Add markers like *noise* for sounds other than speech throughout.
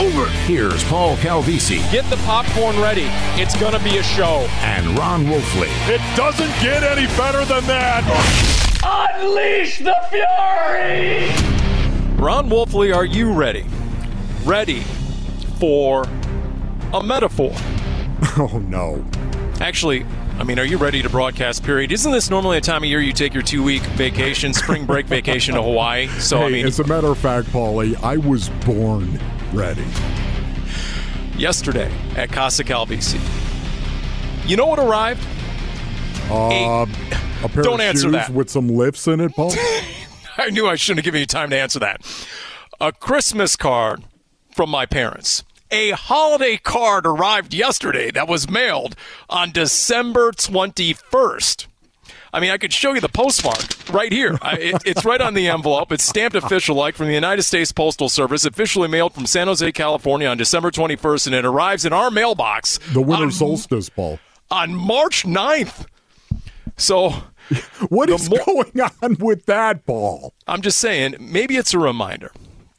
over. Here's Paul Calvisi Get the popcorn ready. It's going to be a show. and Ron Wolfley. It doesn't get any better than that. Unleash the fury! Ron Wolfley, are you ready? Ready for a metaphor? *laughs* Oh no. Actually, I mean, are you ready to broadcast? Period. Isn't this normally a time of year you take your two-week vacation, spring break vacation to Hawaii? So I mean, as a matter of fact, Paulie, I was born ready. yesterday at Casa Calvisi, you know what arrived? Uh, a pair Don't of answer shoes that. with some lifts in it, Paul. *laughs* I knew I shouldn't have given you time to answer that. A Christmas card from my parents. A holiday card arrived yesterday that was mailed on December 21st. I mean, I could show you the postmark right here. I, it, it's right on the envelope. It's stamped official like from the United States Postal Service, officially mailed from San Jose, California on December 21st, and it arrives in our mailbox The winter on, solstice, Paul. on March 9th. So *laughs* What is mo- going on with that, Paul? I'm just saying, maybe it's a reminder.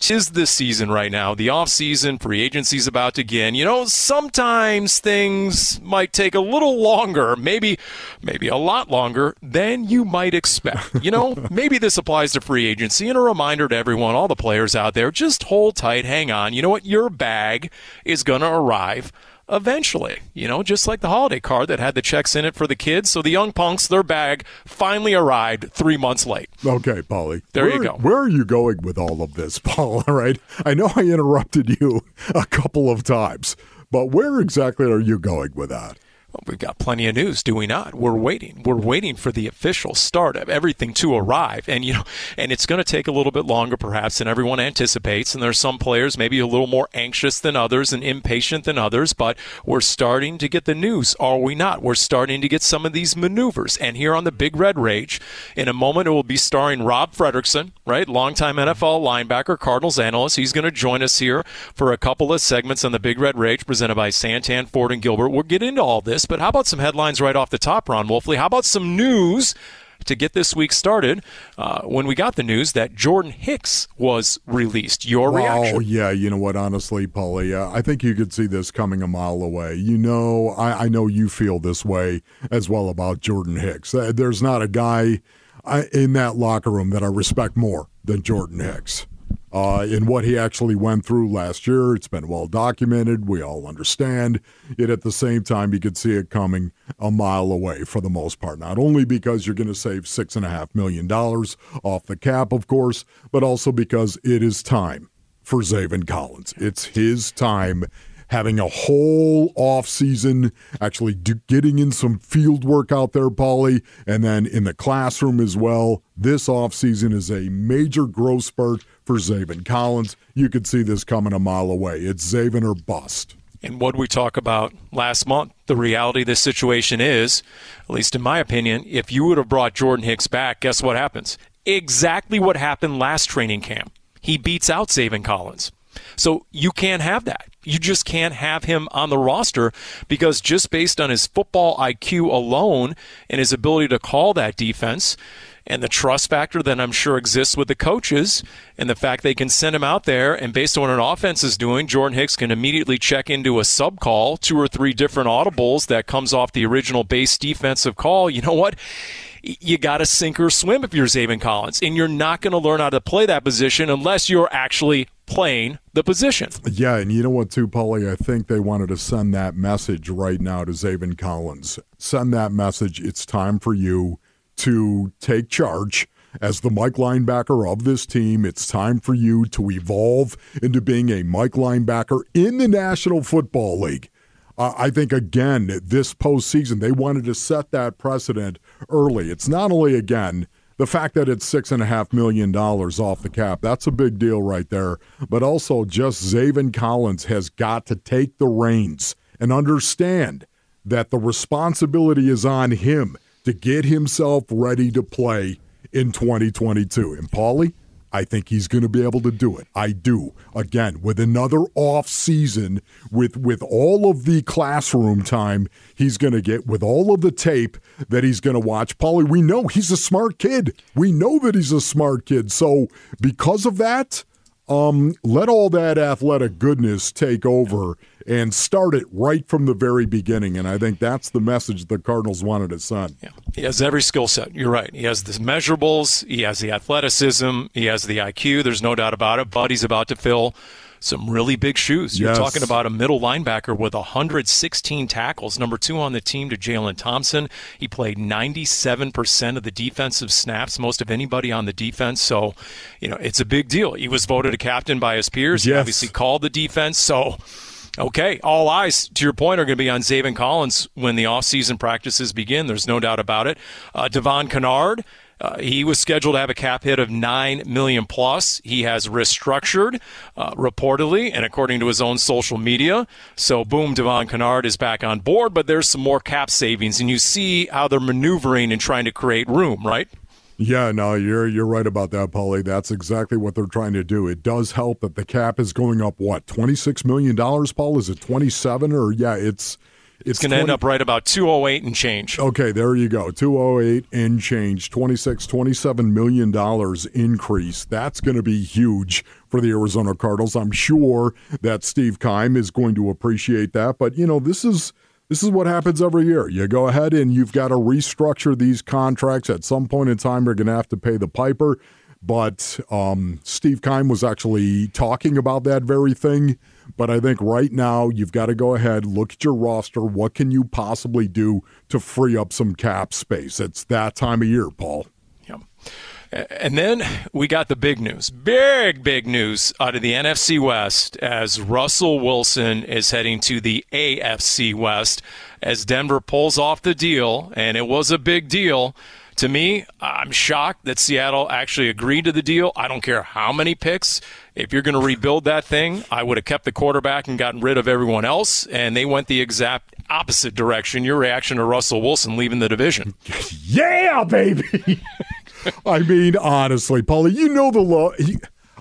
Tis the season right now. The off season, free agency's about to begin. You know, sometimes things might take a little longer, maybe maybe a lot longer than you might expect. You know, *laughs* maybe this applies to free agency and a reminder to everyone, all the players out there, just hold tight, hang on. You know what? Your bag is going to arrive eventually. You know, just like the holiday card that had the checks in it for the kids. So the young punks, their bag finally arrived 3 months late. Okay, Paulie. There you go. Where are you going with all of this, *laughs* Paul? All right. I know I interrupted you *laughs* a couple of times, but where exactly are you going with that? Well, we've got plenty of news, do we not? We're waiting. We're waiting for the official start of everything to arrive, and you know, and it's going to take a little bit longer, perhaps, than everyone anticipates. And there's some players maybe a little more anxious than others and impatient than others, but we're starting to get the news, are we not? We're starting to get some of these maneuvers. And here on the Big Red Rage, in a moment, it will be starring Rob Fredrickson, right, longtime NFL linebacker, Cardinals analyst. He's going to join us here for a couple of segments on the Big Red Rage, presented by Santan Ford and Gilbert. We'll get into all this, but how about some headlines right off the top, Ron Wolfley? How about some news? To get this week started, uh, when we got the news that Jordan Hicks was released, your reaction? Oh, yeah. You know what? Honestly, Paulie, uh, I think you could see this coming a mile away. You know, I, I know you feel this way as well about Jordan Hicks. Uh, There's not a guy uh, in that locker room that I respect more than Jordan Hicks. Uh, in what he actually went through last year, it's been well documented. We all understand. Yet at the same time, you could see it coming a mile away for the most part. Not only because you're going to save six and a half million dollars off the cap, of course, but also because it is time for Zaven Collins. It's his time having a whole off season, actually do, getting in some field work out there, Paulie, and then in the classroom as well. This off season is a major growth spurt for Zaven Collins. You could see this coming a mile away. It's Zaven or bust. And what we talk about last month, the reality of this situation is, at least in my opinion, if you would have brought Jordan Hicks back, guess what happens? Exactly what happened last training camp. He beats out Zaven Collins. So you can't have that. You just can't have him on the roster because just based on his football IQ alone and his ability to call that defense and the trust factor that I'm sure exists with the coaches and the fact they can send him out there and based on what an offense is doing, Jordan Hicks can immediately check into a sub call, two or three different audibles that comes off the original base defensive call. You know what? you got to sink or swim if you're Zaven Collins, and you're not going to learn how to play that position unless you're actually playing the position. Yeah, and you know what, too, Paulie? I think they wanted to send that message right now to Zaven Collins. Send that message. It's time for you to take charge as the Mike linebacker of this team, it's time for you to evolve into being a Mike linebacker in the National Football League. I think, again, this postseason, they wanted to set that precedent early. It's not only, again, the fact that it's $6.5 million off the cap, that's a big deal right there. But also, just Zaven Collins has got to take the reins and understand that the responsibility is on him to get himself ready to play in 2022. And Paulie, I think he's going to be able to do it. I do. Again, with another off season, with with all of the classroom time he's going to get, with all of the tape that he's going to watch. Paulie, we know he's a smart kid. We know that he's a smart kid. So because of that, um, let all that athletic goodness take over and start it right from the very beginning. And I think that's the message the Cardinals wanted to send. Yeah. He has every skill set. You're right. He has the measurables, he has the athleticism, he has the IQ. There's no doubt about it. But he's about to fill some really big shoes. You're yes. talking about a middle linebacker with 116 tackles, number two on the team to Jalen Thompson. He played 97% of the defensive snaps, most of anybody on the defense. So, you know, it's a big deal. He was voted a captain by his peers. Yes. He obviously called the defense. So, Okay, all eyes, to your point, are going to be on Zaven Collins when the offseason practices begin. There's no doubt about it. Uh, Devon Kennard, uh, he was scheduled to have a cap hit of nine million plus. He has restructured, uh, reportedly, and according to his own social media. So, boom, Devon Kennard is back on board, but there's some more cap savings, and you see how they're maneuvering and trying to create room, right? Yeah, no, you're you're right about that, Paulie. That's exactly what they're trying to do. It does help that the cap is going up. What twenty six million dollars, Paul? Is it twenty seven or yeah? It's it's, it's going to end up right about 208 and change. Okay, there you go. 208 and change. 26 27 million dollars increase. That's going to be huge for the Arizona Cardinals. I'm sure that Steve Keim is going to appreciate that, but you know, this is this is what happens every year. You go ahead and you've got to restructure these contracts. At some point in time, you're going to have to pay the piper. But um, Steve Keim was actually talking about that very thing. But I think right now you've got to go ahead, look at your roster. What can you possibly do to free up some cap space? It's that time of year, Paul. Yeah. And then we got the big news, big, big news out of the NFC West as Russell Wilson is heading to the AFC West as Denver pulls off the deal, and it was a big deal. To me, I'm shocked that Seattle actually agreed to the deal. I don't care how many picks. If you're going to rebuild that thing, I would have kept the quarterback and gotten rid of everyone else. And they went the exact opposite direction. Your reaction to Russell Wilson leaving the division? *laughs* Yeah, baby. *laughs* I mean, honestly, Paulie, you know the law.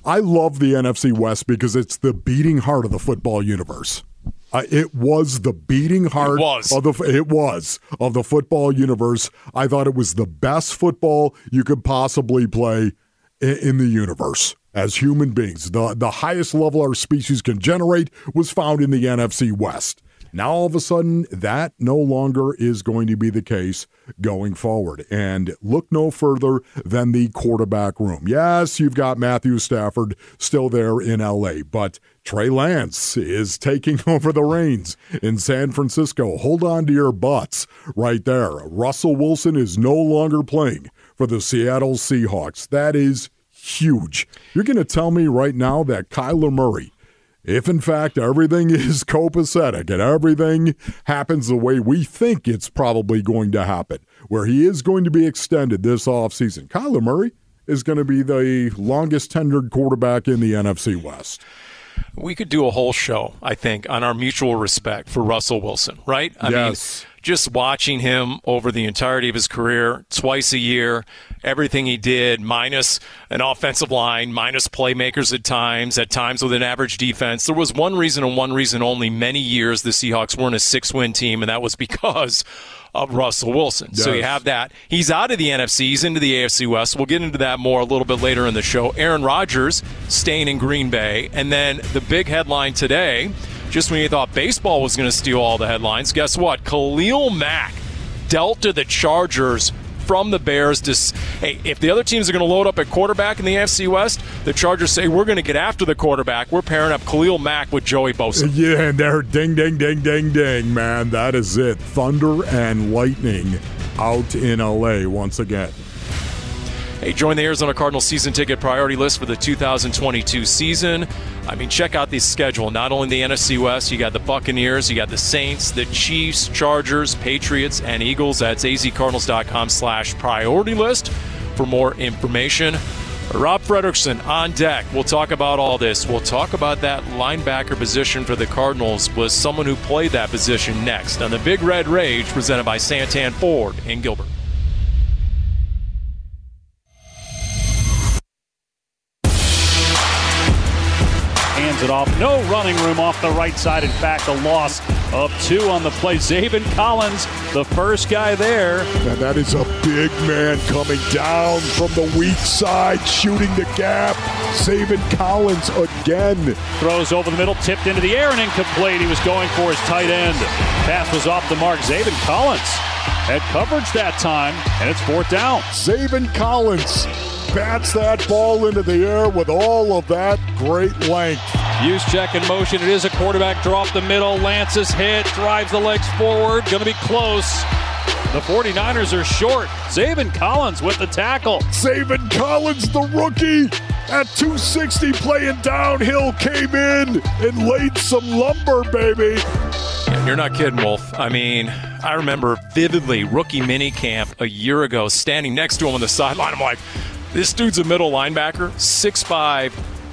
I love the NFC West because it's the beating heart of the football universe. Uh, it was the beating heart of the it was of the football universe. I thought it was the best football you could possibly play in, in the universe as human beings. The the highest level our species can generate was found in the NFC West. Now, all of a sudden, that no longer is going to be the case going forward. And look no further than the quarterback room. Yes, you've got Matthew Stafford still there in LA, but Trey Lance is taking *laughs* over the reins in San Francisco. Hold on to your butts right there. Russell Wilson is no longer playing for the Seattle Seahawks. That is huge. You're going to tell me right now that Kyler Murray if in fact everything *laughs* is copacetic and everything happens the way we think it's probably going to happen, where he is going to be extended this offseason, Kyler Murray is going to be the longest tenured quarterback in the NFC West. We could do a whole show, I think, on our mutual respect for Russell Wilson, right? I yes. mean, just watching him over the entirety of his career, twice a year, everything he did, minus an offensive line, minus playmakers at times, at times with an average defense. There was one reason and one reason only many years the Seahawks weren't a six win team, and that was because of Russell Wilson. Yes. So you have that. He's out of the NFC, he's into the AFC West. We'll get into that more a little bit later in the show. Aaron Rodgers staying in Green Bay. And then the big headline today just when you thought baseball was going to steal all the headlines, guess what? Khalil Mack dealt to the Chargers from the Bears. To, hey, if the other teams are going to load up at quarterback in the AFC West, the Chargers say we're going to get after the quarterback. We're pairing up Khalil Mack with Joey Bosa. Yeah, and they're ding, ding, ding, ding, ding, man. That is it. Thunder and lightning out in LA once again. Hey, join the Arizona Cardinals season ticket priority list for the 2022 season. I mean, check out the schedule. Not only the NFC West, you got the Buccaneers, you got the Saints, the Chiefs, Chargers, Patriots, and Eagles. That's azcardinals.com slash priority list for more information. Rob Fredrickson on deck. We'll talk about all this. We'll talk about that linebacker position for the Cardinals was someone who played that position next on the Big Red Rage presented by Santan Ford in Gilbert. Hands it off. No running room off the right side. In fact, a loss of two on the play. Zaven Collins, the first guy there. And that is a big man coming down from the weak side, shooting the gap. Zaven Collins again. Throws over the middle, tipped into the air and incomplete. He was going for his tight end. Pass was off the mark. Zaven Collins had coverage that time, and it's fourth down. Zaven Collins bats that ball into the air with all of that great length. Use check in motion. It is a quarterback draw up the middle. Lance's hit, drives the legs forward. Going to be close. The 49ers are short. Zaven Collins with the tackle. Zaven Collins, the rookie, at 260 playing downhill, came in and laid some lumber, baby. You're not kidding, Wolf. I mean, I remember vividly rookie mini camp a year ago, standing next to him on the sideline. I'm like, this dude's a middle linebacker, 6'5,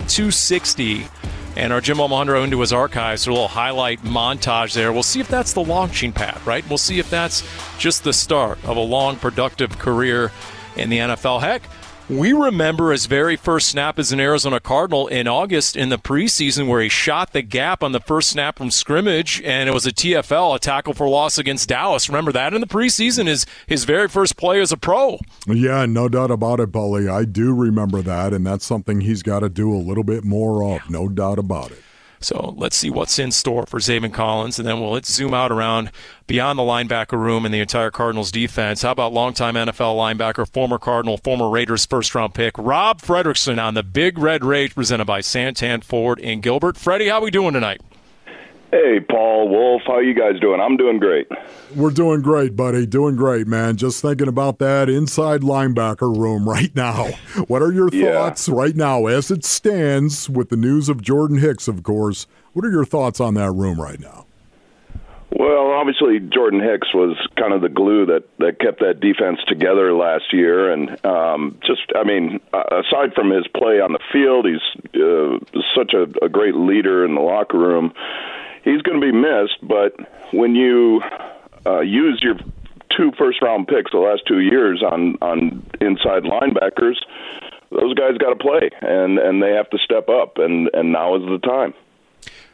260. And our Jim Omohundro into his archives, a little highlight montage there. We'll see if that's the launching pad, right? We'll see if that's just the start of a long, productive career in the NFL. Heck, we remember his very first snap as an Arizona Cardinal in August in the preseason, where he shot the gap on the first snap from scrimmage, and it was a TFL, a tackle for loss against Dallas. Remember that in the preseason is his very first play as a pro. Yeah, no doubt about it, Paulie. I do remember that, and that's something he's got to do a little bit more of. No doubt about it. So let's see what's in store for Zaven Collins, and then we'll let's zoom out around beyond the linebacker room and the entire Cardinals defense. How about longtime NFL linebacker, former Cardinal, former Raiders first round pick, Rob Fredrickson on the Big Red Rage presented by Santan Ford in Gilbert. Freddie, how are we doing tonight? Hey, Paul, Wolf, how you guys doing? I'm doing great. We're doing great, buddy. Doing great, man. Just thinking about that inside linebacker room right now. *laughs* What are your Yeah. thoughts right now as it stands with the news of Jordan Hicks, of course? What are your thoughts on that room right now? Well, obviously, Jordan Hicks was kind of the glue that, that kept that defense together last year. And um, just, I mean, aside from his play on the field, he's uh, such a, a great leader in the locker room. He's going to be missed, but when you uh, use your two first round picks the last two years on, on inside linebackers, those guys got to play, and, and they have to step up, and, and now is the time.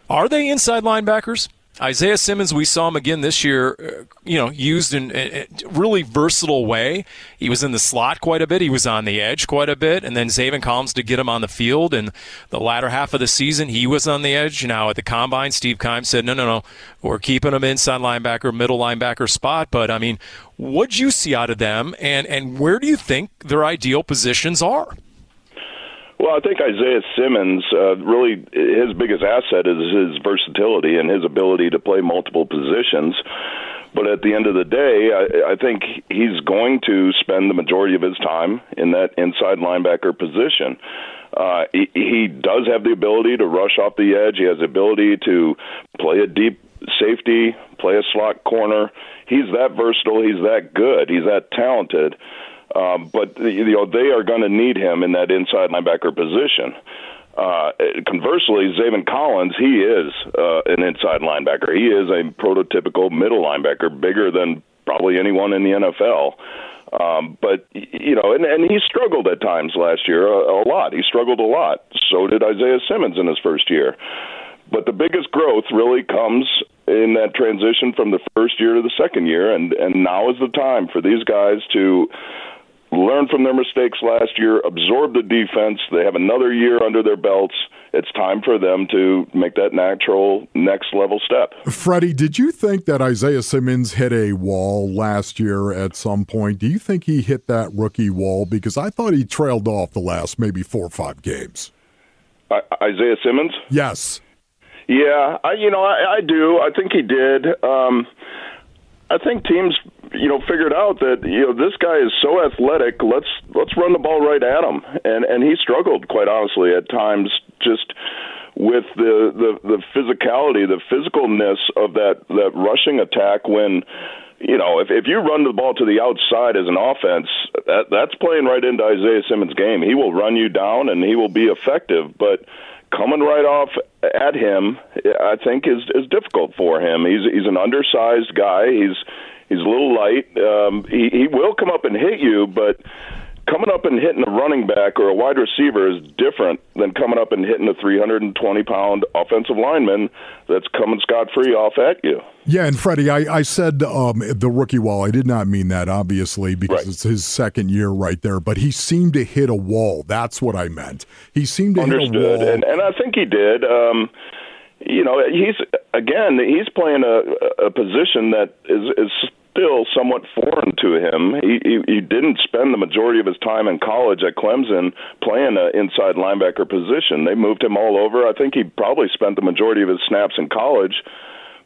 Are they inside linebackers? Isaiah Simmons, we saw him again this year, uh, you know, used in a really versatile way. He was in the slot quite a bit. He was on the edge quite a bit. And then Zaven Collins to get him on the field. And the latter half of the season, he was on the edge. Now at the combine, Steve Keim said, no, no, no, we're keeping him inside linebacker, middle linebacker spot. But, I mean, what'd you see out of them? And, and where do you think their ideal positions are? Well, I think Isaiah Simmons uh, really his biggest asset is his versatility and his ability to play multiple positions. But at the end of the day, I, I think he's going to spend the majority of his time in that inside linebacker position. Uh, he, he does have the ability to rush off the edge. He has the ability to play a deep safety, play a slot corner. He's that versatile. He's that good. He's that talented. Um, but you know they are going to need him in that inside linebacker position. Uh, conversely, Zaven Collins, he is uh, an inside linebacker. He is a prototypical middle linebacker, bigger than probably anyone in the NFL. Um, but you know, and, and he struggled at times last year a, a lot. He struggled a lot. So did Isaiah Simmons in his first year. But the biggest growth really comes in that transition from the first year to the second year, and and now is the time for these guys to learn from their mistakes last year, absorb the defense. They have another year under their belts. It's time for them to make that natural next level step. Freddie, did you think that Isaiah Simmons hit a wall last year at some point? Do you think he hit that rookie wall? Because I thought he trailed off the last maybe four or five games. I, Isaiah Simmons? Yes. Yeah, I, you know, I, I do. I think he did. Um, I think teams, you know figured out that you know this guy is so athletic. Let's let's run the ball right at him, and and he struggled quite honestly at times just with the the the physicality, the physicalness of that that rushing attack when you know, if if you run the ball to the outside as an offense, that that's playing right into Isaiah Simmons' game. He will run you down and he will be effective, but coming right off at him, I think is is difficult for him. He's he's an undersized guy. He's he's a little light. Um, he he will come up and hit you, but coming up and hitting a running back or a wide receiver is different than coming up and hitting a 320 pound offensive lineman that's coming scot free off at you. Yeah, and Freddie, I, I said um, the rookie wall. I did not mean that, obviously, because right. it's his second year right there. But he seemed to hit a wall. That's what I meant. He seemed to Understood. hit a wall, and, and I think he did. Um, you know, he's again, he's playing a, a position that is is still somewhat foreign to him. He, he he didn't spend the majority of his time in college at Clemson playing an inside linebacker position. They moved him all over. I think he probably spent the majority of his snaps in college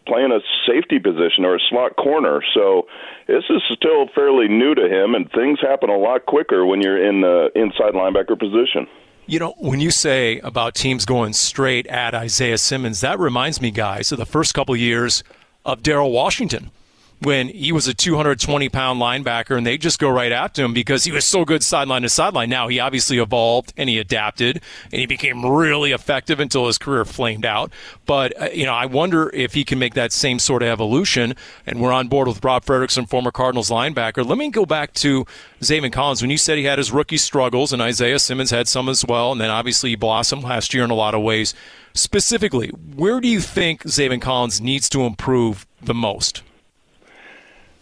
playing a safety position or a slot corner. So this is still fairly new to him, and things happen a lot quicker when you're in the inside linebacker position. You know, when you say about teams going straight at Isaiah Simmons, that reminds me, guys, of the first couple years of Daryl Washington when he was a 220 pound linebacker and they just go right after him because he was so good sideline to sideline. Now he obviously evolved and he adapted and he became really effective until his career flamed out. But, uh, you know, I wonder if he can make that same sort of evolution. And we're on board with Rob Fredrickson, former Cardinals linebacker. Let me go back to Zaven Collins. When you said he had his rookie struggles and Isaiah Simmons had some as well, and then obviously he blossomed last year in a lot of ways. Specifically, where do you think Zaven Collins needs to improve the most?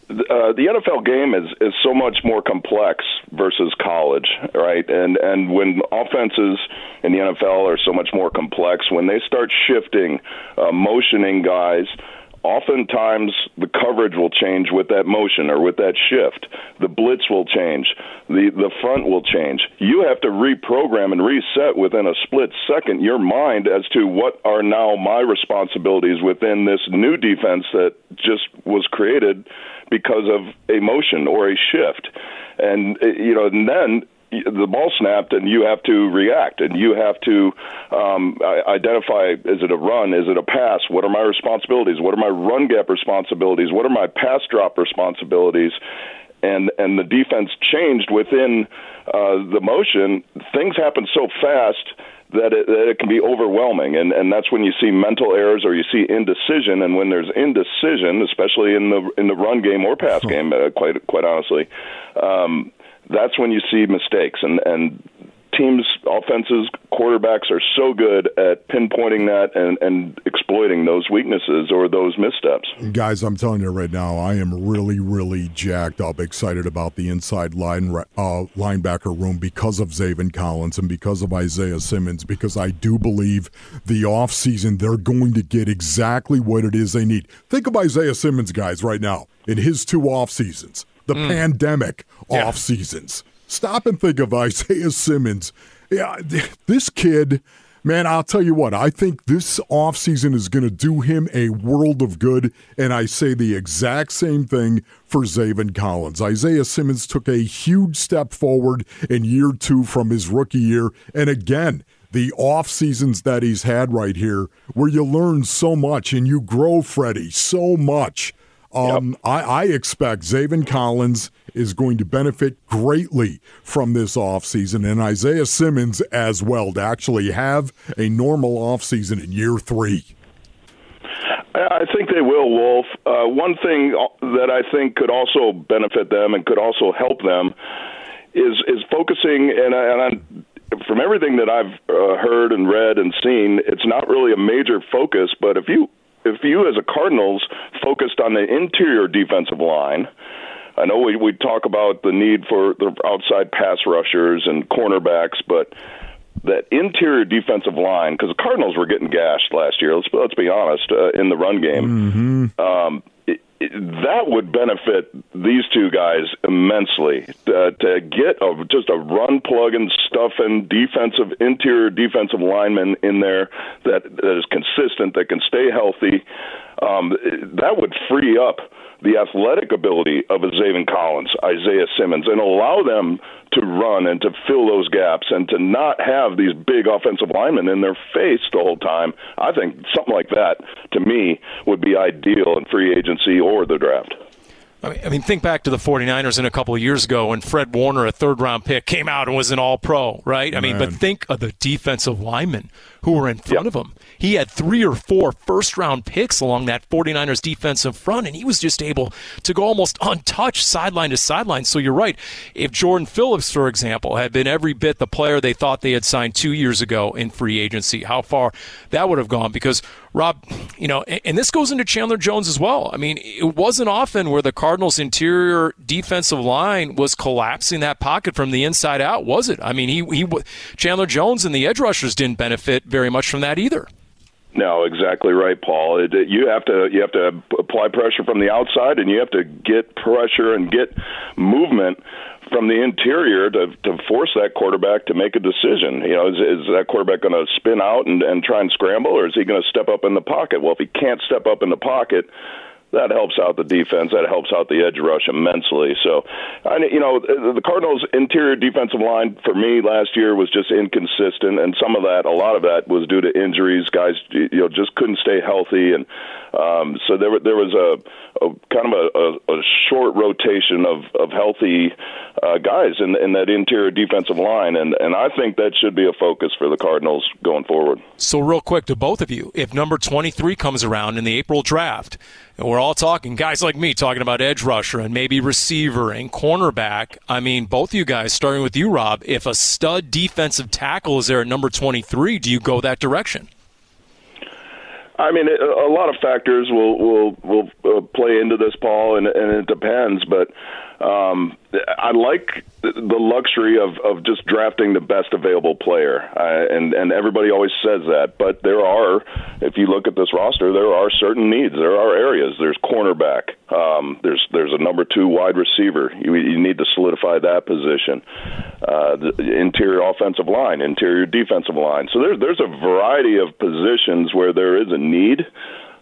Uh, the NFL game is is so much more complex versus college, right? And and when offenses in the NFL are so much more complex, when they start shifting, uh, motioning guys, oftentimes the coverage will change with that motion or with that shift. The blitz will change. The the front will change. You have to reprogram and reset within a split second your mind as to what are now my responsibilities within this new defense that just was created because of a motion or a shift. And eh, you know, and then the ball snapped and you have to react and you have to um, identify is it a run is it a pass? What are my responsibilities? What are my run gap responsibilities? What are my pass drop responsibilities? And and the defense changed within uh, the motion. Things happen so fast that it, that it can be overwhelming, and and that's when you see mental errors or you see indecision. And when there's indecision, especially in the in the run game or pass game, uh, quite quite honestly, um, that's when you see mistakes. And and teams, offenses, quarterbacks are so good at pinpointing that and, and exploiting those weaknesses or those missteps. Guys, I'm telling you right now, I am really, really jacked up, excited about the inside line uh, linebacker room because of Zaven Collins and because of Isaiah Simmons, because I do believe the offseason they're going to get exactly what it is they need. Think of Isaiah Simmons, guys, right now in his two off seasons, the mm. pandemic yeah. off seasons Stop and think of Isaiah Simmons. Yeah, this kid, man, I'll tell you what, I think this offseason is going to do him a world of good. And I say the exact same thing for Zaven Collins. Isaiah Simmons took a huge step forward in year two from his rookie year. And again, the off seasons that he's had right here, where you learn so much and you grow, Freddie, so much. Um, yep. I, I expect Zaven Collins is going to benefit greatly from this offseason and Isaiah Simmons as well to actually have a normal offseason in year three. I think they will, Wolf. Uh, one thing that I think could also benefit them and could also help them is is focusing and, and from everything that I've uh, heard and read and seen, it's not really a major focus. But if you if you as a Cardinals focused on the interior defensive line, I know we we talk about the need for the outside pass rushers and cornerbacks, but that interior defensive line because the Cardinals were getting gashed last year. Let's let's be honest uh, in the run game. Mm-hmm. Um, that would benefit these two guys immensely. Uh, to get a, just a run plug and stuff and defensive interior defensive lineman in there that, that is consistent that can stay healthy um, that would free up the athletic ability of a Zaven Collins, Isaiah Simmons, and allow them to run and to fill those gaps and to not have these big offensive linemen in their face the whole time. I think something like that, to me, would be ideal in free agency or the draft. I mean, think back to the 49ers in a couple of years ago when Fred Warner, a third round pick, came out and was an all pro, right? I mean, but think of the defensive linemen who were in front yep. of him. He had three or four first round picks along that 49ers defensive front, and he was just able to go almost untouched sideline to sideline. So you're right. If Jordan Phillips, for example, had been every bit the player they thought they had signed two years ago in free agency, how far that would have gone. Because, Rob, you know, and this goes into Chandler Jones as well. I mean, it wasn't often where the Cardinals' interior defensive line was collapsing that pocket from the inside out, was it? I mean, he, he Chandler Jones and the edge rushers didn't benefit very much from that either. No, exactly right, Paul. It, it, you have to you have to apply pressure from the outside, and you have to get pressure and get movement from the interior to to force that quarterback to make a decision. You know, is, is that quarterback going to spin out and, and try and scramble, or is he going to step up in the pocket? Well, if he can't step up in the pocket, that helps out the defense. That helps out the edge rush immensely. So, I, you know, the Cardinals' interior defensive line for me last year was just inconsistent, and some of that, a lot of that, was due to injuries. Guys, you know, just couldn't stay healthy, and um, so there there was a, a kind of a, a, a short rotation of of healthy uh, guys in in that interior defensive line, and and I think that should be a focus for the Cardinals going forward. So, real quick to both of you, if number twenty three comes around in the April draft and we're all talking, guys like me, talking about edge rusher and maybe receiver and cornerback. I mean, both you guys, starting with you, Rob, if a stud defensive tackle is there at number 23, do you go that direction? I mean, a lot of factors will will will uh, play into this, Paul, and, and it depends. But um, I like the luxury of, of just drafting the best available player, uh, and and everybody always says that. But there are, if you look at this roster, there are certain needs. There are areas. There's cornerback. Um, there's there's a number two wide receiver. You, you need to solidify that position. Uh, the interior offensive line, interior defensive line. So there's there's a variety of positions where there is a need.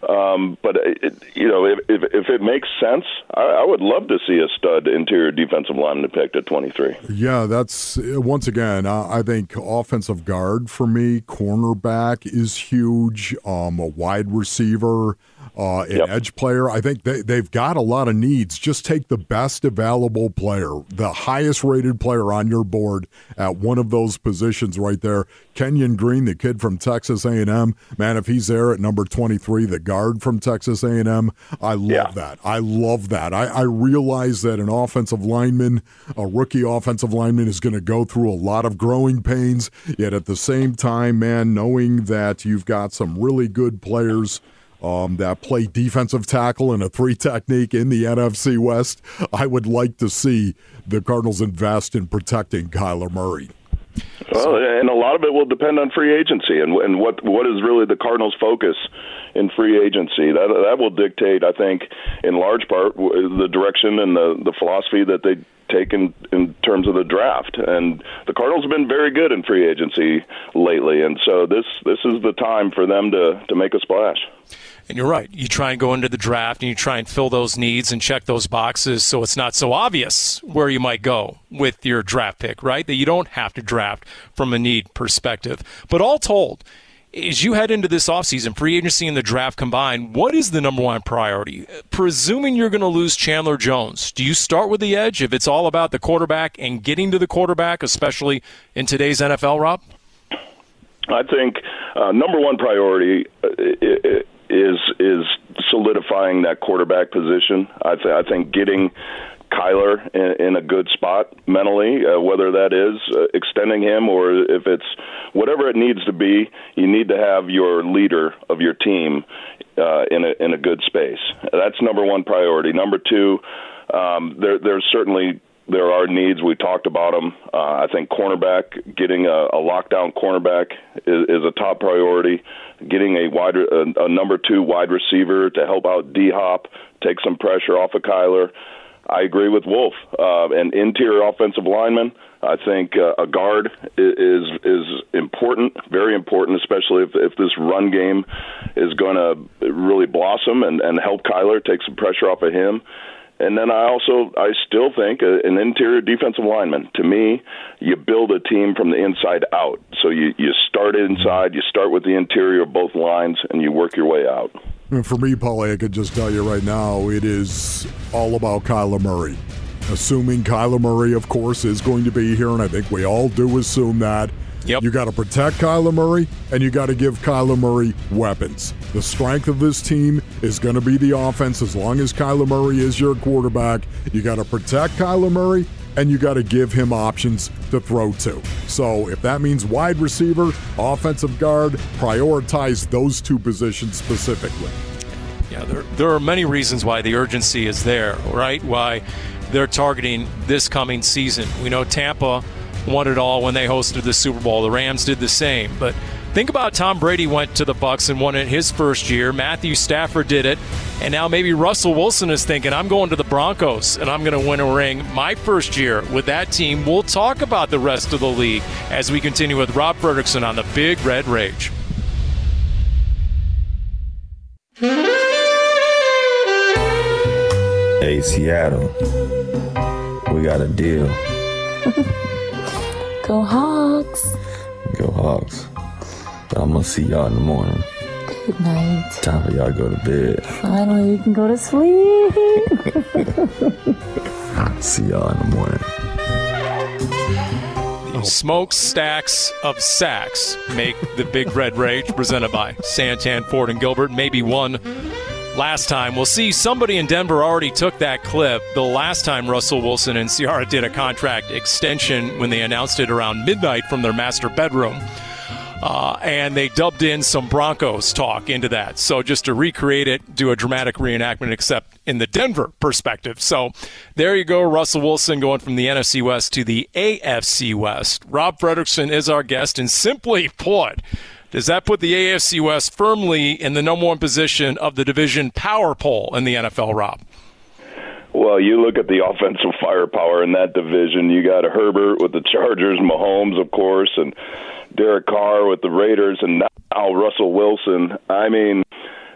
Um, but it, you know, if, if, if it makes sense, I, I would love to see a stud interior defensive lineman picked at 23. Yeah, that's once again. I think offensive guard for me, cornerback is huge. Um, a wide receiver uh, an yep. edge player. I think they, they've got a lot of needs. Just take the best available player, the highest rated player on your board at one of those positions right there. Kenyon Green, the kid from Texas A&M, man, if he's there at number 23, the guard from Texas A&M, I love yeah. that. I love that. I, I realize that an offensive lineman, a rookie offensive lineman, is going to go through a lot of growing pains. Yet at the same time, man, knowing that you've got some really good players – um, that play defensive tackle in a three technique in the NFC West. I would like to see the Cardinals invest in protecting Kyler Murray. Well, and a lot of it will depend on free agency and, and what what is really the Cardinals' focus in free agency. That that will dictate, I think, in large part, the direction and the the philosophy that they take in, in terms of the draft. And the Cardinals have been very good in free agency lately, and so this this is the time for them to to make a splash. And you're right. You try and go into the draft and you try and fill those needs and check those boxes so it's not so obvious where you might go with your draft pick, right? That you don't have to draft from a need perspective. But all told, as you head into this offseason, free agency and the draft combined, what is the number one priority? Presuming you're going to lose Chandler Jones, do you start with the edge if it's all about the quarterback and getting to the quarterback, especially in today's NFL, Rob? I think uh, number one priority uh, is is solidifying that quarterback position. I, th- I think getting Kyler in, in a good spot mentally, uh, whether that is uh, extending him or if it's whatever it needs to be. You need to have your leader of your team uh, in a in a good space. That's number one priority. Number two, um, there, there's certainly there are needs. We talked about them. Uh, I think cornerback, getting a, a lockdown cornerback is, is a top priority. Getting a wide, a, a number two wide receiver to help out D Hop, take some pressure off of Kyler. I agree with Wolf. Uh, an interior offensive lineman. I think uh, a guard is is important, very important, especially if if this run game is going to really blossom and and help Kyler take some pressure off of him. And then I also I still think an interior defensive lineman. To me, you build a team from the inside out. So you you start inside, you start with the interior of both lines, and you work your way out. And for me, Paulie, I could just tell you right now, it is all about Kyler Murray. Assuming Kyler Murray, of course, is going to be here, and I think we all do assume that. Yep. You got to protect Kyler Murray, and you got to give Kyler Murray weapons. The strength of this team is going to be the offense as long as Kyler Murray is your quarterback. You got to protect Kyler Murray, and you got to give him options to throw to. So if that means wide receiver, offensive guard, prioritize those two positions specifically. Yeah, there, there are many reasons why the urgency is there, right? Why they're targeting this coming season. We know Tampa won it all when they hosted the Super Bowl. The Rams did the same. But think about Tom Brady went to the Bucks and won it his first year. Matthew Stafford did it, and now maybe Russell Wilson is thinking, "I'm going to the Broncos and I'm going to win a ring my first year with that team." We'll talk about the rest of the league as we continue with Rob Fredrickson on the Big Red Rage. Hey, Seattle, we got a deal. *laughs* Go Hawks. Go Hawks. But I'm gonna see y'all in the morning. Good night. Time for y'all to go to bed. Finally, we can go to sleep. *laughs* see y'all in the morning. The smokestacks of sacks make the Big Red Rage presented by Santan Ford and Gilbert. Maybe one last time. We'll see somebody in Denver already took that clip the last time Russell Wilson and Ciara did a contract extension when they announced it around midnight from their master bedroom. Uh, and they dubbed in some Broncos talk into that. So just to recreate it, do a dramatic reenactment, except in the Denver perspective. So there you go, Russell Wilson going from the NFC West to the AFC West. Rob Fredrickson is our guest, and simply put, does that put the AFC West firmly in the number one position of the division power poll in the NFL, Rob? Well, you look at the offensive firepower in that division. You got Herbert with the Chargers, Mahomes, of course, and Derek Carr with the Raiders, and now Russell Wilson. I mean,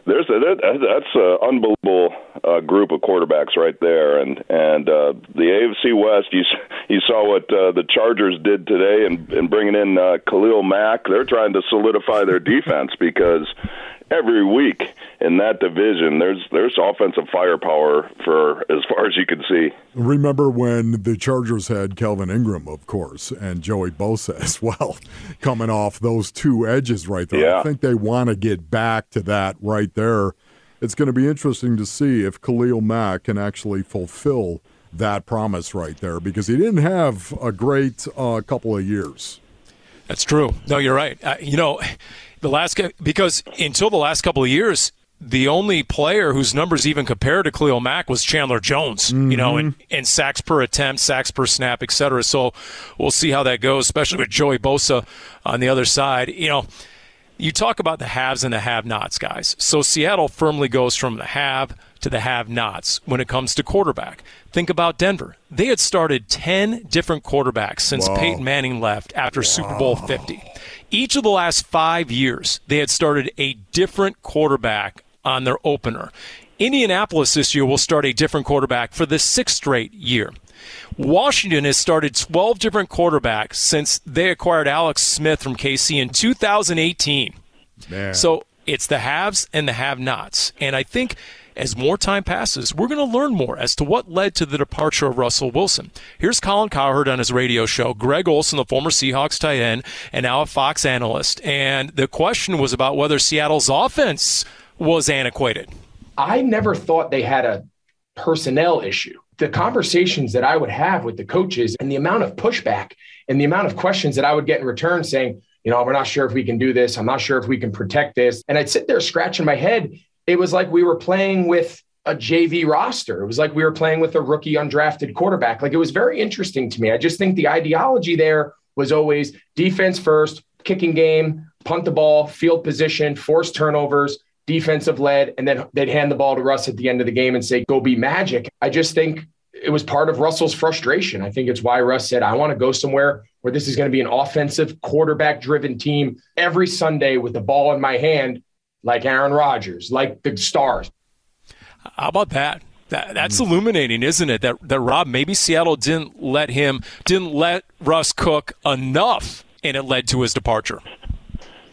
there's a, that, that's an unbelievable uh, group of quarterbacks right there, and and uh, the AFC West. You *laughs* you saw what uh, the Chargers did today, and and bringing in uh, Khalil Mack. They're trying to solidify their defense because every week in that division, there's there's offensive firepower for as far as you can see. Remember when the Chargers had Kelvin Ingram, of course, and Joey Bosa as well, *laughs* coming off those two edges right there. Yeah. I think they want to get back to that right there. It's going to be interesting to see if Khalil Mack can actually fulfill that promise right there because he didn't have a great uh, couple of years. That's true. No, you're right. Uh, you know, the last because until the last couple of years, the only player whose numbers even compared to Khalil Mack was Chandler Jones, mm-hmm. you know, in, in sacks per attempt, sacks per snap, et cetera. So we'll see how that goes, especially with Joey Bosa on the other side. You know, you talk about the haves and the have nots, guys. So Seattle firmly goes from the have to the have nots when it comes to quarterback. Think about Denver. They had started 10 different quarterbacks since Peyton Manning left after Super Bowl 50. Each of the last five years, they had started a different quarterback on their opener. Indianapolis this year will start a different quarterback for the sixth straight year. Washington has started 12 different quarterbacks since they acquired Alex Smith from KC in 2018. Man. So it's the haves and the have nots. And I think as more time passes, we're going to learn more as to what led to the departure of Russell Wilson. Here's Colin Cowherd on his radio show, Greg Olsen, the former Seahawks tight end and now a Fox analyst. And the question was about whether Seattle's offense was antiquated. I never thought they had a personnel issue. The conversations that I would have with the coaches and the amount of pushback and the amount of questions that I would get in return saying, you know, we're not sure if we can do this. I'm not sure if we can protect this. And I'd sit there scratching my head. It was like we were playing with a JV roster. It was like we were playing with a rookie undrafted quarterback. Like it was very interesting to me. I just think the ideology there was always defense first, kicking game, punt the ball, field position, force turnovers, defensive led, and then they'd hand the ball to Russ at the end of the game and say, go be magic. I just think it was part of Russell's frustration. I think it's why Russ said, I want to go somewhere where this is going to be an offensive, quarterback driven team every Sunday with the ball in my hand, like Aaron Rodgers, like the stars. How about that? That, that's mm. illuminating, isn't it? That that Rob maybe Seattle didn't let him didn't let Russ cook enough, and it led to his departure.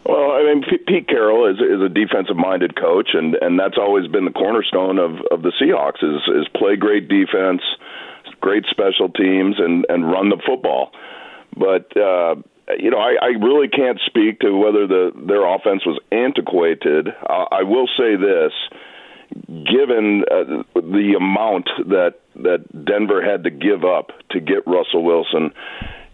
Well, I mean, Pete Carroll is is a defensive minded coach, and and that's always been the cornerstone of of the Seahawks is is play great defense, great special teams, and and run the football. But uh, you know, I, I really can't speak to whether the their offense was antiquated. I, I will say this given uh, the amount that that Denver had to give up to get Russell Wilson,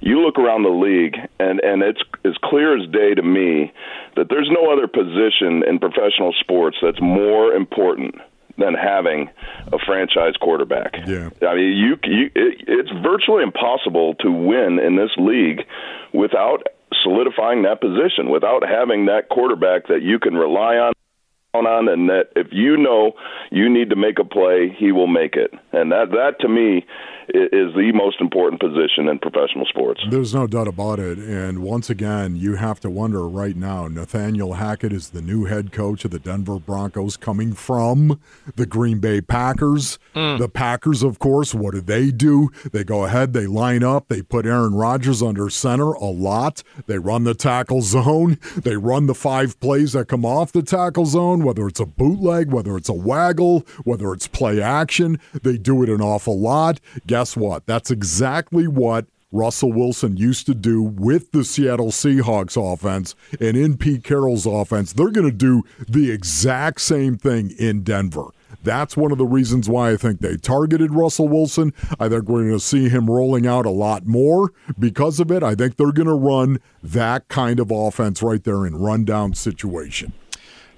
you look around the league and and it's as clear as day to me that there's no other position in professional sports that's more important than having a franchise quarterback. Yeah. I mean, you, you it, it's virtually impossible to win in this league without solidifying that position, without having that quarterback that you can rely on on and that if you know you need to make a play, he will make it. And that that to me is the most important position in professional sports. There's no doubt about it. And once again, you have to wonder right now Nathaniel Hackett is the new head coach of the Denver Broncos coming from the Green Bay Packers. Mm. The Packers, of course, what do they do? They go ahead, they line up, they put Aaron Rodgers under center a lot. They run the tackle zone, *laughs* they run the five plays that come off the tackle zone, whether it's a bootleg, whether it's a waggle, whether it's play action. They do it an awful lot. Guess what? That's exactly what Russell Wilson used to do with the Seattle Seahawks offense and in Pete Carroll's offense. They're going to do the exact same thing in Denver. That's one of the reasons why I think they targeted Russell Wilson. I think we're going to see him rolling out a lot more because of it. I think they're going to run that kind of offense right there in rundown situation.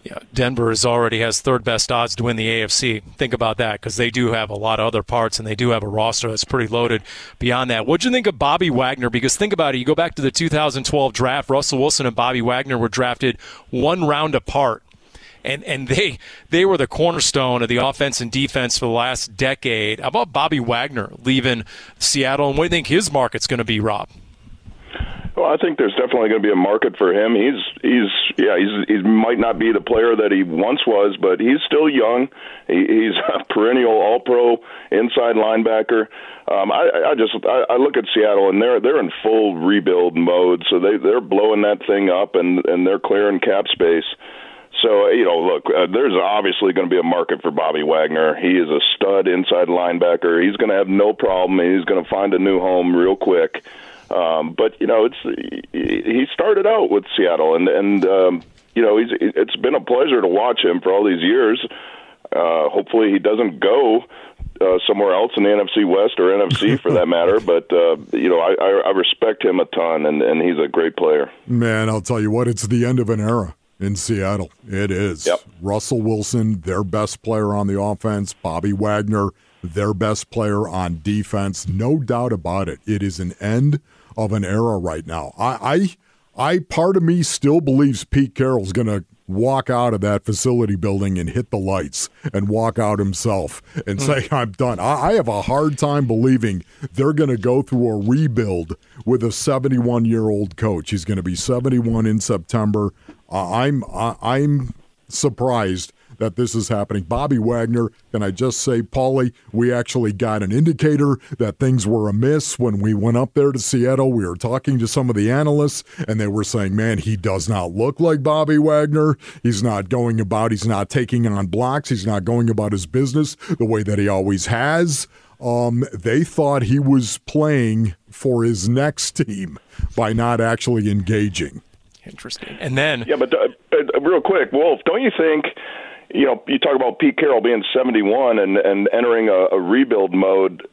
Yeah, Denver is already has third best odds to win the AFC. Think about that because they do have a lot of other parts and they do have a roster that's pretty loaded. Beyond that, what'd you think of Bobby Wagner? Because think about it, you go back to the 2012 draft. Russell Wilson and Bobby Wagner were drafted one round apart and and they they were the cornerstone of the offense and defense for the last decade. How about Bobby Wagner leaving Seattle, and what do you think his market's going to be, Rob? Well, I think there's definitely going to be a market for him. He's he's yeah he's he might not be the player that he once was, but he's still young. He, he's a *laughs* perennial All Pro inside linebacker. Um, I, I just I, I look at Seattle and they're they're in full rebuild mode, so they they're blowing that thing up and and they're clearing cap space. So you know, look, uh, there's obviously going to be a market for Bobby Wagner. He is a stud inside linebacker. He's going to have no problem. He's going to find a new home real quick. Um, but you know, it's he started out with Seattle, and and um, you know, he's it's been a pleasure to watch him for all these years. Uh, hopefully, he doesn't go uh, somewhere else in the NFC West or NFC *laughs* for that matter. But uh, you know, I, I, I respect him a ton, and, and he's a great player. Man, I'll tell you what, it's the end of an era in Seattle. It is. Yep. Russell Wilson, their best player on the offense. Bobby Wagner, their best player on defense. No doubt about it. It is an end of an era right now. I, I, I part of me still believes Pete Carroll's going to walk out of that facility building and hit the lights and walk out himself and mm. say, I'm done. I, I, have a hard time believing they're going to go through a rebuild with a 71 year old coach. He's going to be 71 in September. Uh, I'm, I, I'm surprised that this is happening. Bobby Wagner, can I just say, Paulie, we actually got an indicator that things were amiss when we went up there to Seattle. We were talking to some of the analysts, and they were saying, man, he does not look like Bobby Wagner. He's not going about, he's not taking on blocks, he's not going about his business the way that he always has. Um, they thought he was playing for his next team by not actually engaging. Interesting. And then, yeah, but uh, uh, real quick, Wolf, don't you think you know, you talk about Pete Carroll being 71 and and entering a, a rebuild mode.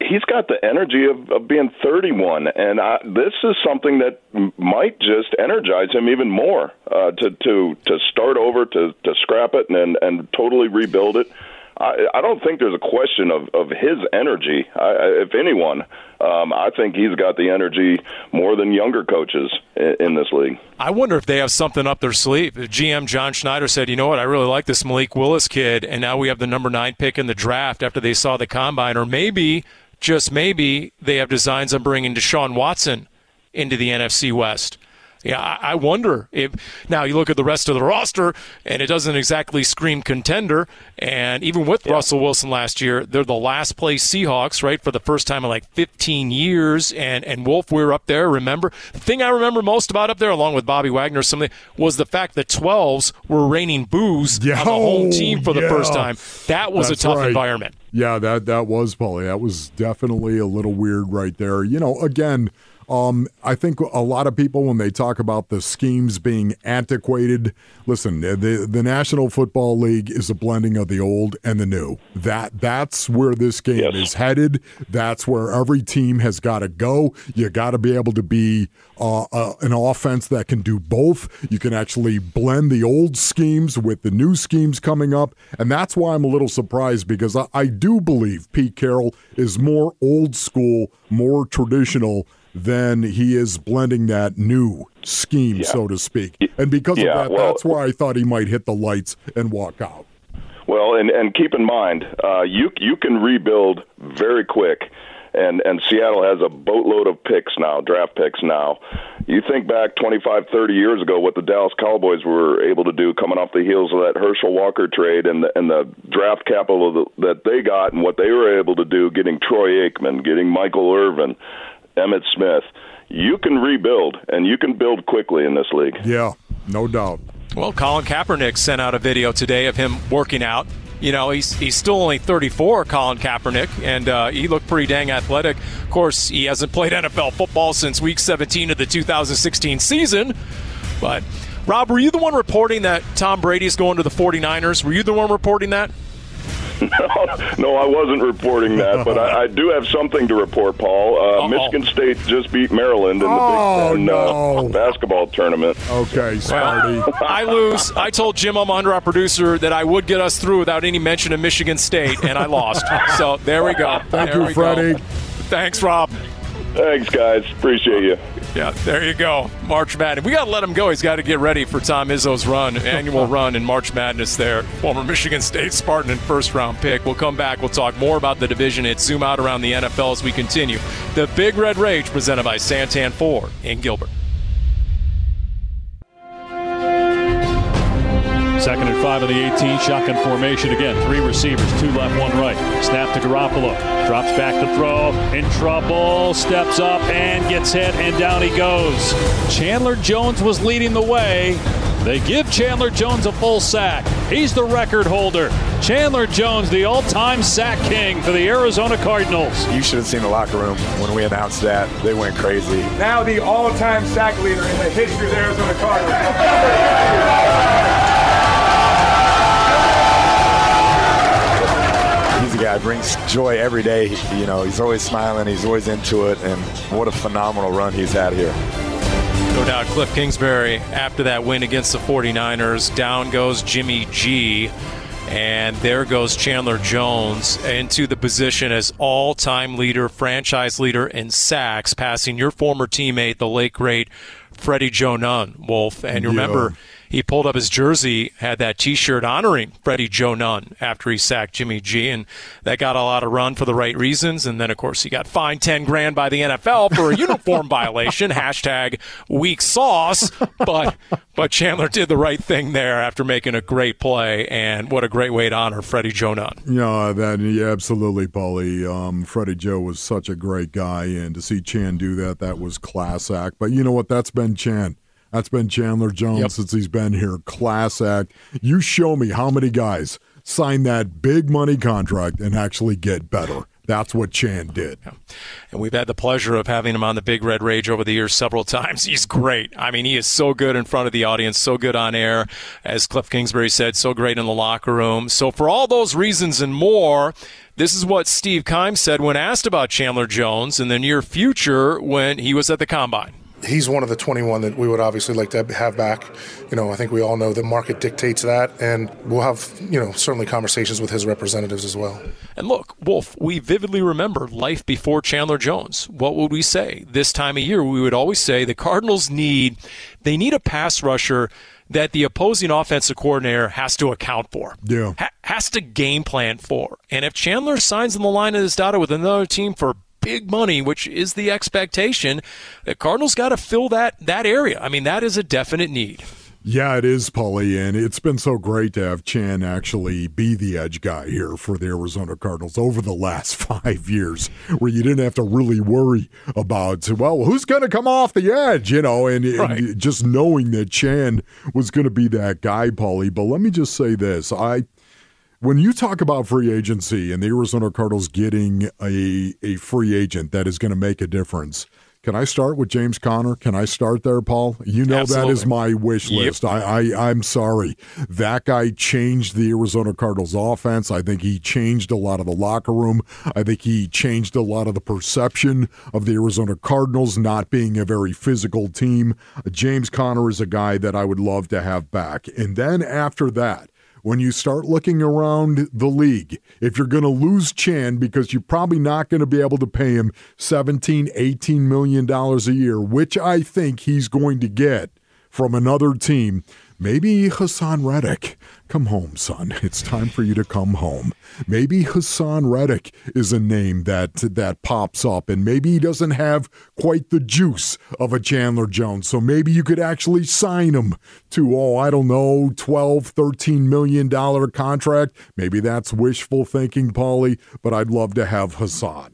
He's got the energy of, of being 31, and I, this is something that might just energize him even more uh, to to to start over, to to scrap it, and and totally rebuild it. I, I don't think there's a question of, of his energy. I, if anyone, um, I think he's got the energy more than younger coaches in, in, this league. I wonder if they have something up their sleeve. GM John Schneider said, "You know what? I really like this Malik Willis kid, and now we have the number nine pick in the draft after they saw the combine, or maybe." Just maybe they have designs on bringing Deshaun Watson into the NFC West. Yeah, I wonder if now you look at the rest of the roster and it doesn't exactly scream contender. And even with yeah. Russell Wilson last year, they're the last place Seahawks, right, for the first time in like 15 years. And and Wolf, we were up there. Remember the thing I remember most about up there, along with Bobby Wagner, something was the fact that 12s were raining boos yeah. on the home team for the first time. That was That's a tough right. environment. Yeah, that that was Paulie. That was definitely a little weird right there. You know, again um, I think a lot of people, when they talk about the schemes being antiquated, listen, the the National Football League is a blending of the old and the new. That that's where this game yes. is headed. That's where every team has got to go. You got to be able to be uh, uh, an offense that can do both. You can actually blend the old schemes with the new schemes coming up, and that's why I'm a little surprised because I, I do believe Pete Carroll is more old school, more traditional then he is blending that new scheme, yeah. so to speak. And because yeah, of that, well, that's why I thought he might hit the lights and walk out. Well, and, and keep in mind, uh, you you can rebuild very quick, and and Seattle has a boatload of picks now, draft picks now. You think back 25, 30 years ago, what the Dallas Cowboys were able to do, coming off the heels of that Herschel Walker trade and the, and the draft capital that they got, and what they were able to do, getting Troy Aikman, getting Michael Irvin, Emmitt Smith. You can rebuild, and you can build quickly in this league. Yeah, no doubt. Well, Colin Kaepernick sent out a video today of him working out. You know, he's he's still only 34, Colin Kaepernick, and uh, he looked pretty dang athletic. Of course, he hasn't played NFL football since Week 17 of the 2016 season. But Rob, were you the one reporting that Tom Brady's going to the 49ers? Were you the one reporting that? No, *laughs* no, I wasn't reporting that, but I, I do have something to report, Paul. Uh, Michigan State just beat Maryland in the oh, Big Ten no. uh, basketball tournament. Okay, Sparty. Well, *laughs* I lose. I told Jim Omohundro, our producer, that I would get us through without any mention of Michigan State, and I lost. *laughs* so there we go. Thank there you, Freddie. Go. Thanks, Rob. Thanks, guys. Appreciate you. Yeah, there you go. March Madness. We got to let him go. He's got to get ready for Tom Izzo's run, *laughs* annual run in March Madness there. Former Michigan State Spartan and first round pick. We'll come back. We'll talk more about the division and zoom out around the NFL as we continue. The Big Red Rage presented by Santan Ford in Gilbert. Second five of the 18. Shotgun formation again. Three receivers, two left, one right. Snap to Garoppolo. Drops back to throw. In trouble. Steps up and gets hit, and down he goes. Chandler Jones was leading the way. They give Chandler Jones a full sack. He's the record holder. Chandler Jones, the all time sack king for the Arizona Cardinals. You should have seen the locker room when we announced that. They went crazy. Now the all time sack leader in the history of the Arizona Cardinals. Guy brings joy every day. You know, he's always smiling. He's always into it. And what a phenomenal run he's had here. No doubt, Cliff Kingsbury, after that win against the 49ers, down goes Jimmy G. And there goes Chandler Jones into the position as all time leader, franchise leader in sacks, passing your former teammate, the late great Freddie Joe Nunn, Wolf. And you remember, yeah he pulled up his jersey, had that T-shirt honoring Freddie Joe Nunn after he sacked Jimmy G, and that got a lot of run for the right reasons. And then, of course, he got fined ten grand by the NFL for a *laughs* uniform violation. Hashtag weak sauce. But but Chandler did the right thing there after making a great play, and what a great way to honor Freddie Joe Nunn. Yeah, that yeah, absolutely, Paulie. Um, Freddie Joe was such a great guy, and to see Chan do that, that was class act. But you know what? That's been Chan. That's been Chandler Jones yep. since he's been here. Class act. You show me how many guys sign that big money contract and actually get better. That's what Chan did. Yeah. And we've had the pleasure of having him on the Big Red Rage over the years several *laughs* times. He's great. I mean, he is so good in front of the audience, so good on air, as Cliff Kingsbury said, so great in the locker room. So, for all those reasons and more, this is what Steve Keim said when asked about Chandler Jones in the near future when he was at the combine. He's one of the 21 that we would obviously like to have back. You know, I think we all know the market dictates that, and we'll have, you know, certainly conversations with his representatives as well. And look, Wolf, we vividly remember life before Chandler Jones. What would we say? This time of year, we would always say the Cardinals need they need a pass rusher that the opposing offensive coordinator has to account for. Yeah. Ha- has to game plan for. And if Chandler signs in the line of his data with another team for big money, which is the expectation, the Cardinals got to fill that that area. I mean, that is a definite need. Yeah, it is, Paulie, and it's been so great to have Chan actually be the edge guy here for the Arizona Cardinals over the last *laughs* five years, where you didn't have to really worry about, well, who's going to come off the edge, you know, and, right. and just knowing that Chan was going to be that guy, Paulie. But let me just say this: I when you talk about free agency and the Arizona Cardinals getting a a free agent that is going to make a difference can I start with James Conner? Can I start there, Paul? You know Absolutely. that is my wish list. Yep. I, I I'm sorry. That guy changed the Arizona Cardinals offense. I think he changed a lot of the locker room. I think he changed a lot of the perception of the Arizona Cardinals not being a very physical team. James Conner is a guy that I would love to have back. And then after that, when you start looking around the league, if you're going to lose Chan because you're probably not going to be able to pay him 17, 18 million dollars a year, which I think he's going to get from another team, maybe Haason Reddick Come home, son. *laughs* It's time for you to come home. Maybe Haason Reddick is a name that that pops up, and maybe he doesn't have quite the juice of a Chandler Jones. So maybe you could actually sign him to, oh, I don't know, 12, 13 million dollar contract. Maybe that's wishful thinking, Paulie, but I'd love to have Haason.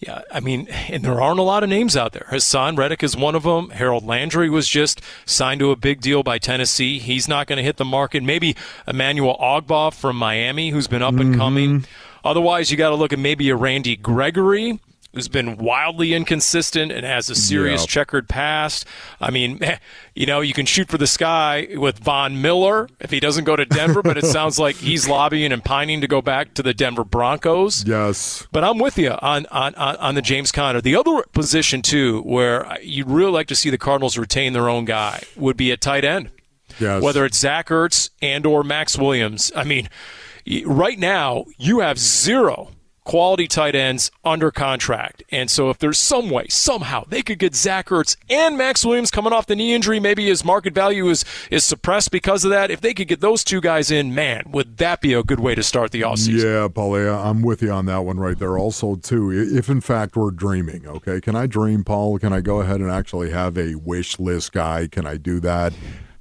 Yeah, I mean, and there aren't a lot of names out there. Haason Reddick is one of them. Harold Landry was just signed to a big deal by Tennessee. He's not going to hit the market. Maybe Emmanuel Ogbah from Miami, who's been up and mm-hmm. coming. Otherwise, you got to look at maybe a Randy Gregory who's been wildly inconsistent and has a serious yep. checkered past. I mean, *laughs* eh, you know, you can shoot for the sky with Von Miller if he doesn't go to Denver, but it *laughs* sounds like he's lobbying and pining to go back to the Denver Broncos. Yes. But I'm with you on, on, on the James Conner. The other position, too, where you'd really like to see the Cardinals retain their own guy would be at tight end. Yes. Whether it's Zach Ertz and or Maxx Williams. I mean, right now you have zero quality tight ends under contract. And so if there's some way, somehow, they could get Zach Ertz and Maxx Williams coming off the knee injury, maybe his market value is, is suppressed because of that. If they could get those two guys in, man, would that be a good way to start the offseason? Yeah, Paul, I'm with you on that one right there. Also, too, if in fact we're dreaming, okay, can I dream, Paul? Can I go ahead and actually have a wish list guy? Can I do that?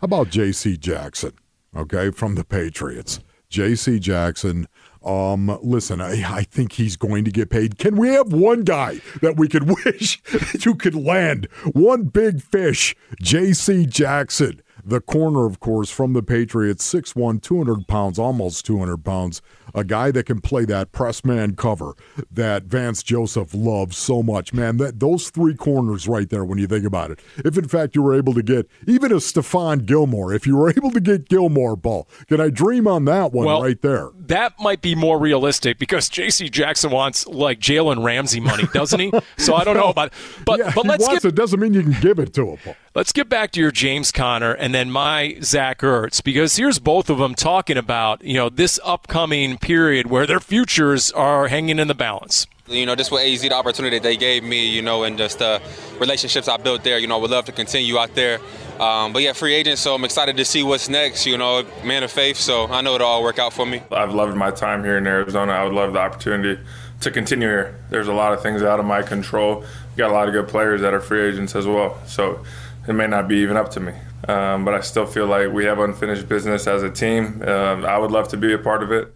How about J.C. Jackson, okay, from the Patriots? J.C. Jackson – um, listen, I, I think he's going to get paid. Can we have one guy that we could *laughs* wish you could land? One big fish, J.C. Jackson the corner, of course, from the Patriots, 6'1, 200 pounds, almost 200 pounds a guy that can play that press man cover that Vance Joseph loves so much. Man, that those three corners right there when you think about it. If in fact you were able to get even a Stephon Gilmore, if you were *laughs* able to get Gilmore ball, can I dream on that one well, right there? That might be more realistic because J.C. Jackson wants like Jalen Ramsey money, doesn't he? so I don't know about it. But *laughs* yeah, but let's get, it doesn't mean you can give it to him. Paul. Let's get back to your James Conner and then my Zach Ertz because here's both of them talking about you know this upcoming period where their futures are hanging in the balance. You know, just with AZ, the opportunity that they gave me, you know, and just the relationships I built there, you know, I would love to continue out there. Um, but yeah, free agent, so I'm excited to see what's next. You know, man of faith, so I know it'll all work out for me. I've loved my time here in Arizona. I would love the opportunity to continue here. There's a lot of things out of my control. We got a lot of good players that are free agents as well, so it may not be even up to me. Um, but I still feel like we have unfinished business as a team. Uh, I would love to be a part of it.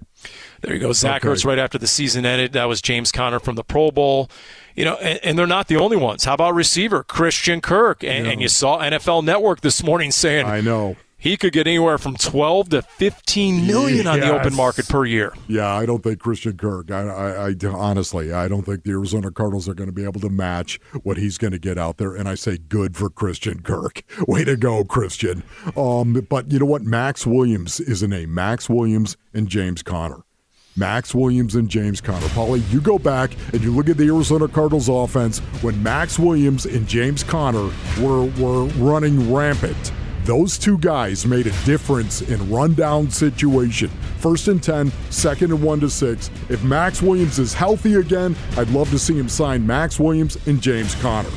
There you go. Zach okay. Ertz right after the season ended. That was James Conner from the Pro Bowl. You know, and, and they're not the only ones. How about receiver Christian Kirk? And, and you saw NFL Network this morning saying, I know he could get anywhere from 12 to 15 million yes. on the open market per year. Yeah, I don't think Christian Kirk. I, I, I, honestly, I don't think the Arizona Cardinals are going to be able to match what he's going to get out there. And I say, good for Christian Kirk. *laughs* Way to go, Christian. Um, but you know what? Maxx Williams is a name. Maxx Williams and James Conner. Maxx Williams and James Conner. Paulie, you go back and you look at the Arizona Cardinals offense when Maxx Williams and James Conner were, were running rampant. Those two guys made a difference in rundown situation. First and 10, second and 1 to 6. If Maxx Williams is healthy again, I'd love to see him sign Maxx Williams and James Conner.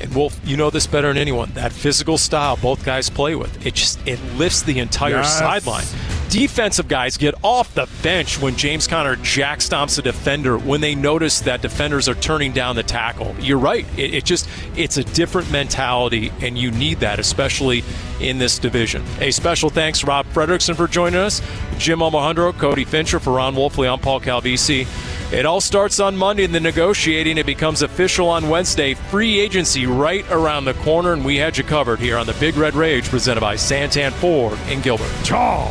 And Wolf, you know this better than anyone. That physical style both guys play with, it just it lifts the entire Yes. sideline. Defensive guys get off the bench when James Conner jack stomps a defender when they notice that defenders are turning down the tackle. You're right. It, it just it's a different mentality, and you need that, especially in this division. A special thanks to Rob Fredrickson for joining us, Jim Omohundro, Cody Fincher, for Ron Wolfley, I'm Paul Calvisi. It all starts on Monday in the negotiating. It becomes official on Wednesday. Free agency right around the corner, and we had you covered here on the Big Red Rage presented by Santan Ford in Gilbert. Ciao.